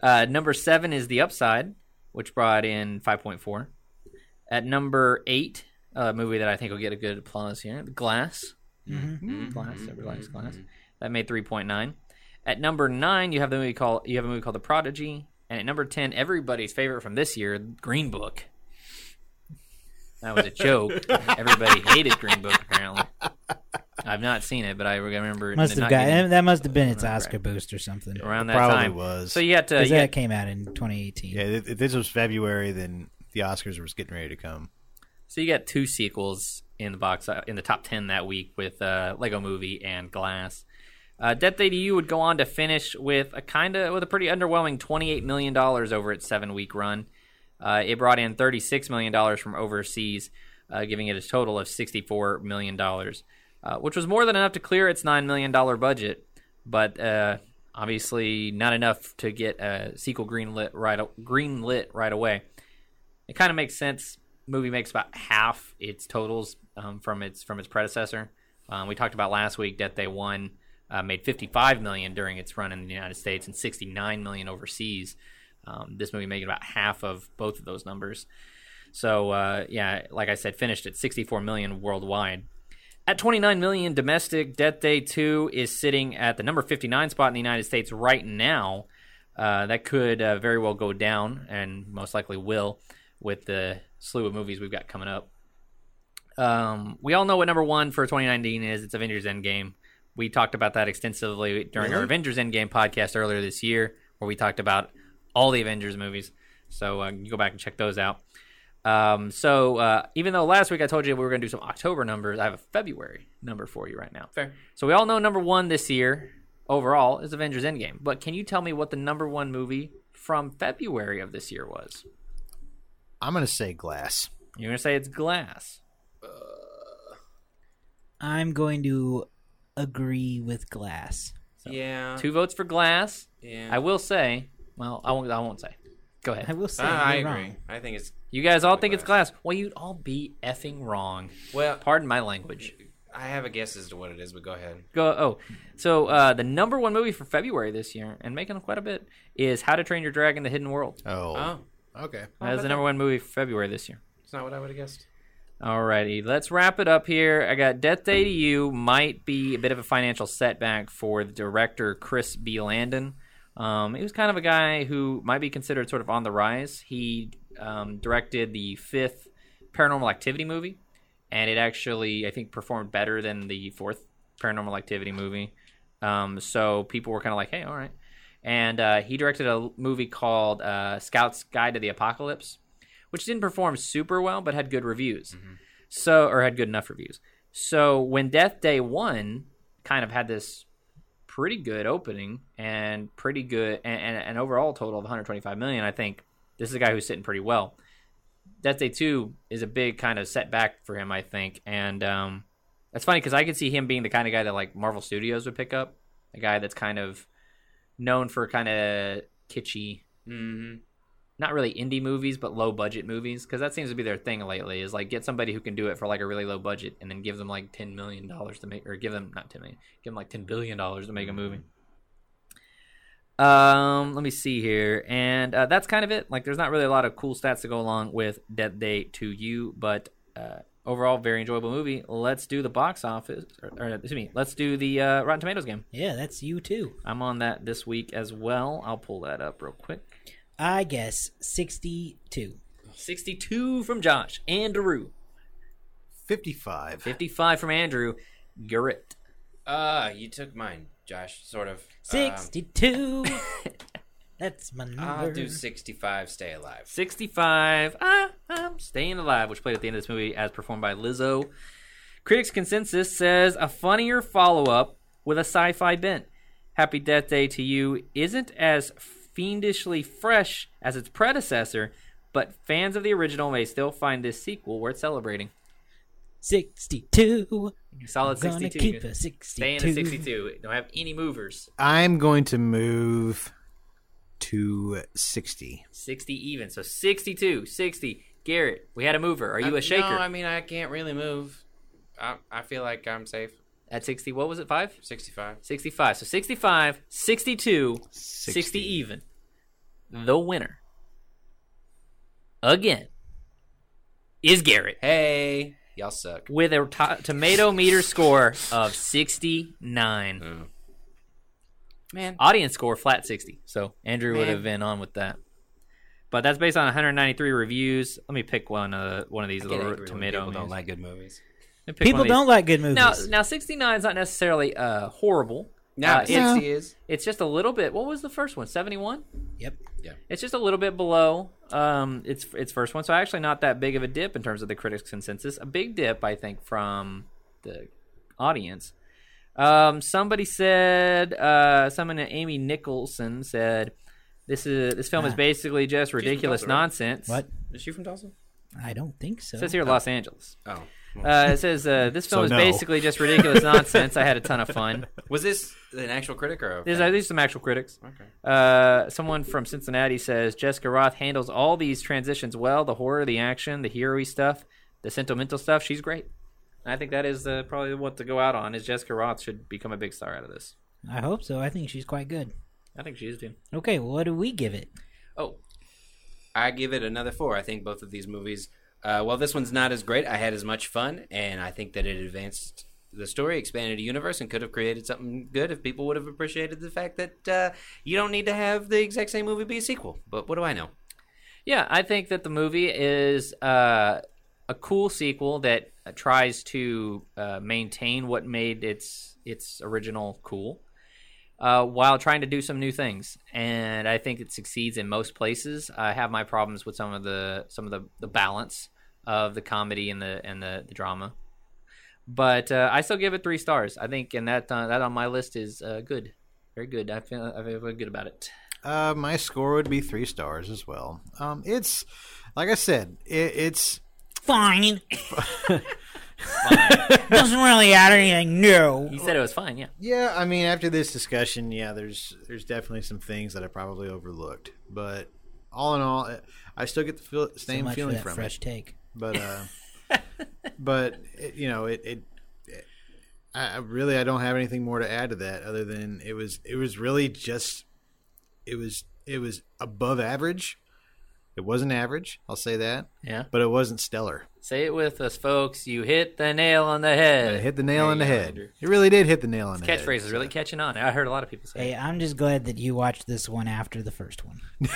Uh, number seven is The Upside, which brought in 5.4. At number eight, a movie that I think will get a good applause here, Glass. Mm-hmm. Glass, everybody likes Glass. That made 3.9. At number nine, you have the movie called you have a movie called The Prodigy, and at number ten, everybody's favorite from this year, Green Book. That was a joke. Everybody hated Green Book apparently. I've not seen it, but I remember Must have not got getting- that. Must have been its Oscar boost or something. around that Probably time. was. So you had to. 'Cause You that had, came out in 2018. yeah, if if this was February, then the Oscars was getting ready to come. So you got two sequels in the box uh, in the top ten that week with uh, Lego Movie and Glass. Uh, Death Day 2U would go on to finish with a kind of with a pretty underwhelming twenty eight million dollars over its seven week run. Uh, it brought in thirty six million dollars from overseas, uh, giving it a total of sixty four million dollars, uh, which was more than enough to clear its nine million dollar budget, but uh, obviously not enough to get a sequel greenlit right greenlit right away. It kind of makes sense. Movie makes about half its totals um, from its from its predecessor. Um, we talked about last week. Death Day One uh, made 55 million during its run in the United States and 69 million overseas. Um, this movie making about half of both of those numbers. So uh, yeah, like I said, finished at 64 million worldwide. At 29 million domestic, Death Day 2 is sitting at the number 59 spot in the United States right now. Uh, that could uh, very well go down, and most likely will, with the slew of movies we've got coming up. Um, we all know what number one for 2019 is. It's Avengers Endgame. We talked about that extensively during our Really? Avengers Endgame podcast earlier this year, where we talked about all the Avengers movies. So uh, you go back and check those out. Um, so uh, even though last week I told you we were going to do some October numbers, I have a February number for you right now. Fair. So we all know number one this year overall is Avengers Endgame. But can you tell me what the number one movie from February of this year was? I'm gonna say Glass. You're gonna say it's Glass. I'm going to agree with Glass. Yeah. Two votes for Glass. yeah. I will say. Well, I won't. I won't say. Go ahead. I will say Ah, I agree. wrong. I think it's You guys all Probably think it's Glass. Well, you'd all be effing wrong. well. Pardon my language. I have a guess as to what it is, but go ahead. Go. Oh, so uh, the number one movie for February this year, and making quite a bit, is How to Train Your Dragon: The Hidden World. Oh, Oh, okay. That is the number one movie for February this year. it's not what I would have guessed. Alrighty, let's wrap it up here. I got Death Day 2U might be a bit of a financial setback for the director Chris B. Landon. Um, he was kind of a guy who might be considered sort of on the rise. He um, directed the fifth Paranormal Activity movie, and it actually I think performed better than the fourth Paranormal Activity movie. Um, so people were kind of like, "Hey, all right." And uh, he directed a movie called uh, Scout's Guide to the Apocalypse, which didn't perform super well, but had good reviews. So, or had good enough reviews. So when Death Day one kind of had this pretty good opening and pretty good and, and an overall total of 125 million, I think this is a guy who's sitting pretty well. Death Day two is a big kind of setback for him, I think, and um, that's funny because I could see him being the kind of guy that like Marvel Studios would pick up, a guy that's kind of known for kind of kitschy Mm-hmm. not really indie movies, but low budget movies, because that seems to be their thing lately. Is like get somebody who can do it for like a really low budget, and then give them like ten million dollars to make, or give them not ten million, give them like ten billion dollars to make a movie. Um, let me see here, and uh, that's kind of it. Like, there's not really a lot of cool stats to go along with Death Day 2U, but uh, overall, very enjoyable movie. Let's do the box office, or, or excuse me, let's do the uh, Rotten Tomatoes game. Yeah, that's you too. I'm on that this week as well. I'll pull that up real quick. I guess sixty-two. 62 from Josh. Andrew. 55. 55 from Andrew. Garrett. Uh, you took mine, Josh. Sort of. Um, Sixty-two. that's my number. I'll do 65. Stay alive. 65. Ah, I'm staying alive, which played at the end of this movie as performed by Lizzo. Critics' consensus says a funnier follow up with a sci fi bent. Happy Death Day 2U isn't as fiendishly fresh as its predecessor, but fans of the original may still find this sequel worth celebrating. Sixty-two. Solid Gonna 62. keep Good. a sixty-two. Staying at 62. Don't have any movers. I'm going to move to 60. 60 even. So 62, 60. Garrett, we had a mover. Are you Uh, a shaker? No, I mean I can't really move. I I feel like I'm safe. At 60, what was it? 5? 65. 65. So 65, 62, 60, even. The winner, again, is Garrett Hey, y'all suck. with a to- tomato meter score of 69. Mm. Man, Audience score flat 60. So Andrew would have been on with that. But that's based on 193 reviews. Let me pick one uh, one of these I little tomato. people don't like good movies. Let me pick one People don't like good movies. Now, now 69 is not necessarily uh, horrible. Nah, Uh, but it's, 60 is. it's just a little bit. What was the first one? 71. Yep. Yeah. It's just a little bit below um, its its first one. So actually, not that big of a dip in terms of the critics' consensus. A big dip, I think, from the audience. Um, somebody said, uh, someone Amy Nicholson said, "This is this film is Ah. basically just ridiculous Tulsa, right? nonsense." What? Is she from Tulsa? I don't think so. It says here Los Angeles. Oh. Uh, it says uh, this film So is no. basically just ridiculous nonsense. I had a ton of fun. Was this an actual critic or? A There's, fan? uh, these are some actual critics. Okay. Uh, someone from Cincinnati says Jessica Rothe handles all these transitions well. The horror, the action, the hero-y stuff, the sentimental stuff. She's great. And I think that is uh, probably what to go out on. Is Jessica Rothe should become a big star out of this. I hope so. I think she's quite good. I think she is too. Okay, well, what do we give it? Oh, I give it another four. I think both of these movies, uh, while this one's not as great, I had as much fun, and I think that it advanced the story, expanded the universe, and could have created something good if people would have appreciated the fact that uh, you don't need to have the exact same movie be a sequel. But what do I know? yeah. I think that the movie is uh, a cool sequel that tries to uh, maintain what made its its original cool. uh, while trying to do some new things. And I think it succeeds in most places. I have my problems with some of the some of the, the balance of the comedy and the and the, the drama. But uh, I still give it three stars. I think, and that uh, that on my list is uh, good, very good. I feel I feel good about it. Uh, my score would be three stars as well. Um, it's like I said, it, it's Fine. Doesn't really add anything new. You said it was fine, yeah. yeah. I mean, after this discussion, yeah, there's there's definitely some things that I probably overlooked, but all in all, I still get the feel, So same much for feeling that from fresh it. take. But uh, but it, you know, it, it, it I I really I don't have anything more to add to that other than it was it was really just it was it was above average. It wasn't average, I'll say that, Yeah. but it wasn't stellar. Say it with us, folks. You hit the nail on the head. It hit the nail There on the head. Andrew. It really did hit the nail on the head. Catchphrase is really catching on. I heard a lot of people say. Hey, it. I'm just glad that you watched this one after the first one.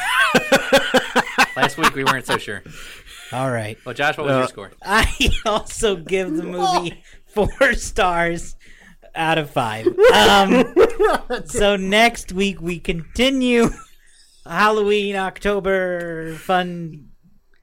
Last week we weren't so sure. All right. Well, Josh, what was Uh, your score? I also give the movie four stars out of five. Um, so next week we continue Halloween October fun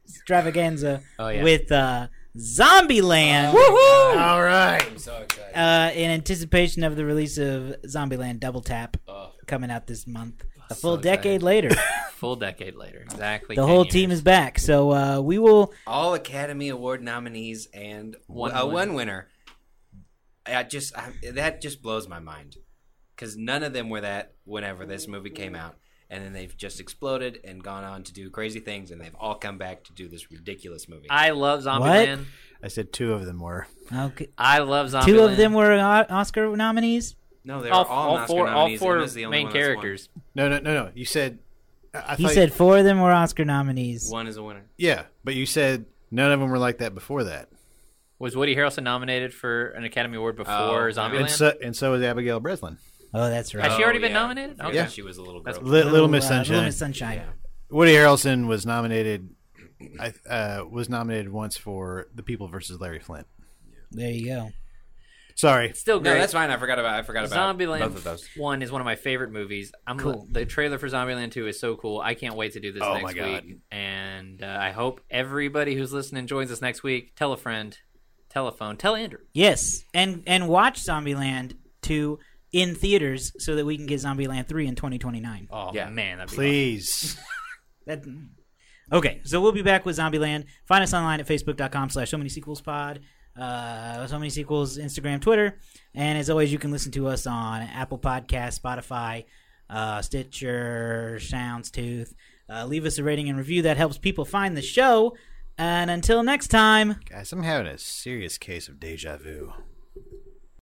extravaganza Oh, yeah. with uh, Zombieland. All right. I'm so excited. Uh, in anticipation of the release of Zombieland Double Tap Oh. coming out this month, a full so excited. decade later. Full decade later, exactly. the whole years. team is back. So uh, we will. All Academy Award nominees and One one, uh, winner. one winner. I just I, that just blows my mind because none of them were that whenever this movie came out, and then they've just exploded and gone on to do crazy things, and they've all come back to do this ridiculous movie. I love Zombieland. I said two of them were. Okay. I love Zombieland. Two of them were O- Oscar nominees. no, they're all, all, all Oscar four. All nominees, four and the only main one characters. No, no, no, no. You said. I I He thought- said four of them were Oscar nominees. One is a winner. Yeah, but you said none of them were like that before that. Was Woody Harrelson nominated for an Academy Award before Oh, Zombieland? And so, and so was Abigail Breslin. Oh, that's right. Has she Oh, already been yeah. nominated? Yeah, she was a little girl. That's- Li- Little, Miss uh, Sunshine. Little Miss Sunshine. Woody Harrelson was nominated. I uh, was nominated once for The People versus Larry Flynt. There you go. Sorry, Still no, that's fine. I forgot about. I forgot about Zombieland both of those. one is one of my favorite movies. I'm Cool. the trailer for Zombieland two is so cool. I can't wait to do this Oh next my God. week. And uh, I hope everybody who's listening joins us next week. Tell a friend, telephone, tell Andrew. Yes, and and watch Zombieland two in theaters so that we can get Zombieland three in 2029. Oh Yeah. man, that'd be please. That, okay, so we'll be back with Zombieland. Find us online at facebook.com slash so many sequels pod. Uh, so many sequels, Instagram, Twitter. And as always, you can listen to us on Apple Podcasts, Spotify, uh, Stitcher, Soundstooth. Uh, leave us a rating and review. That helps people find the show. And until next time. Guys, I'm having a serious case of deja vu.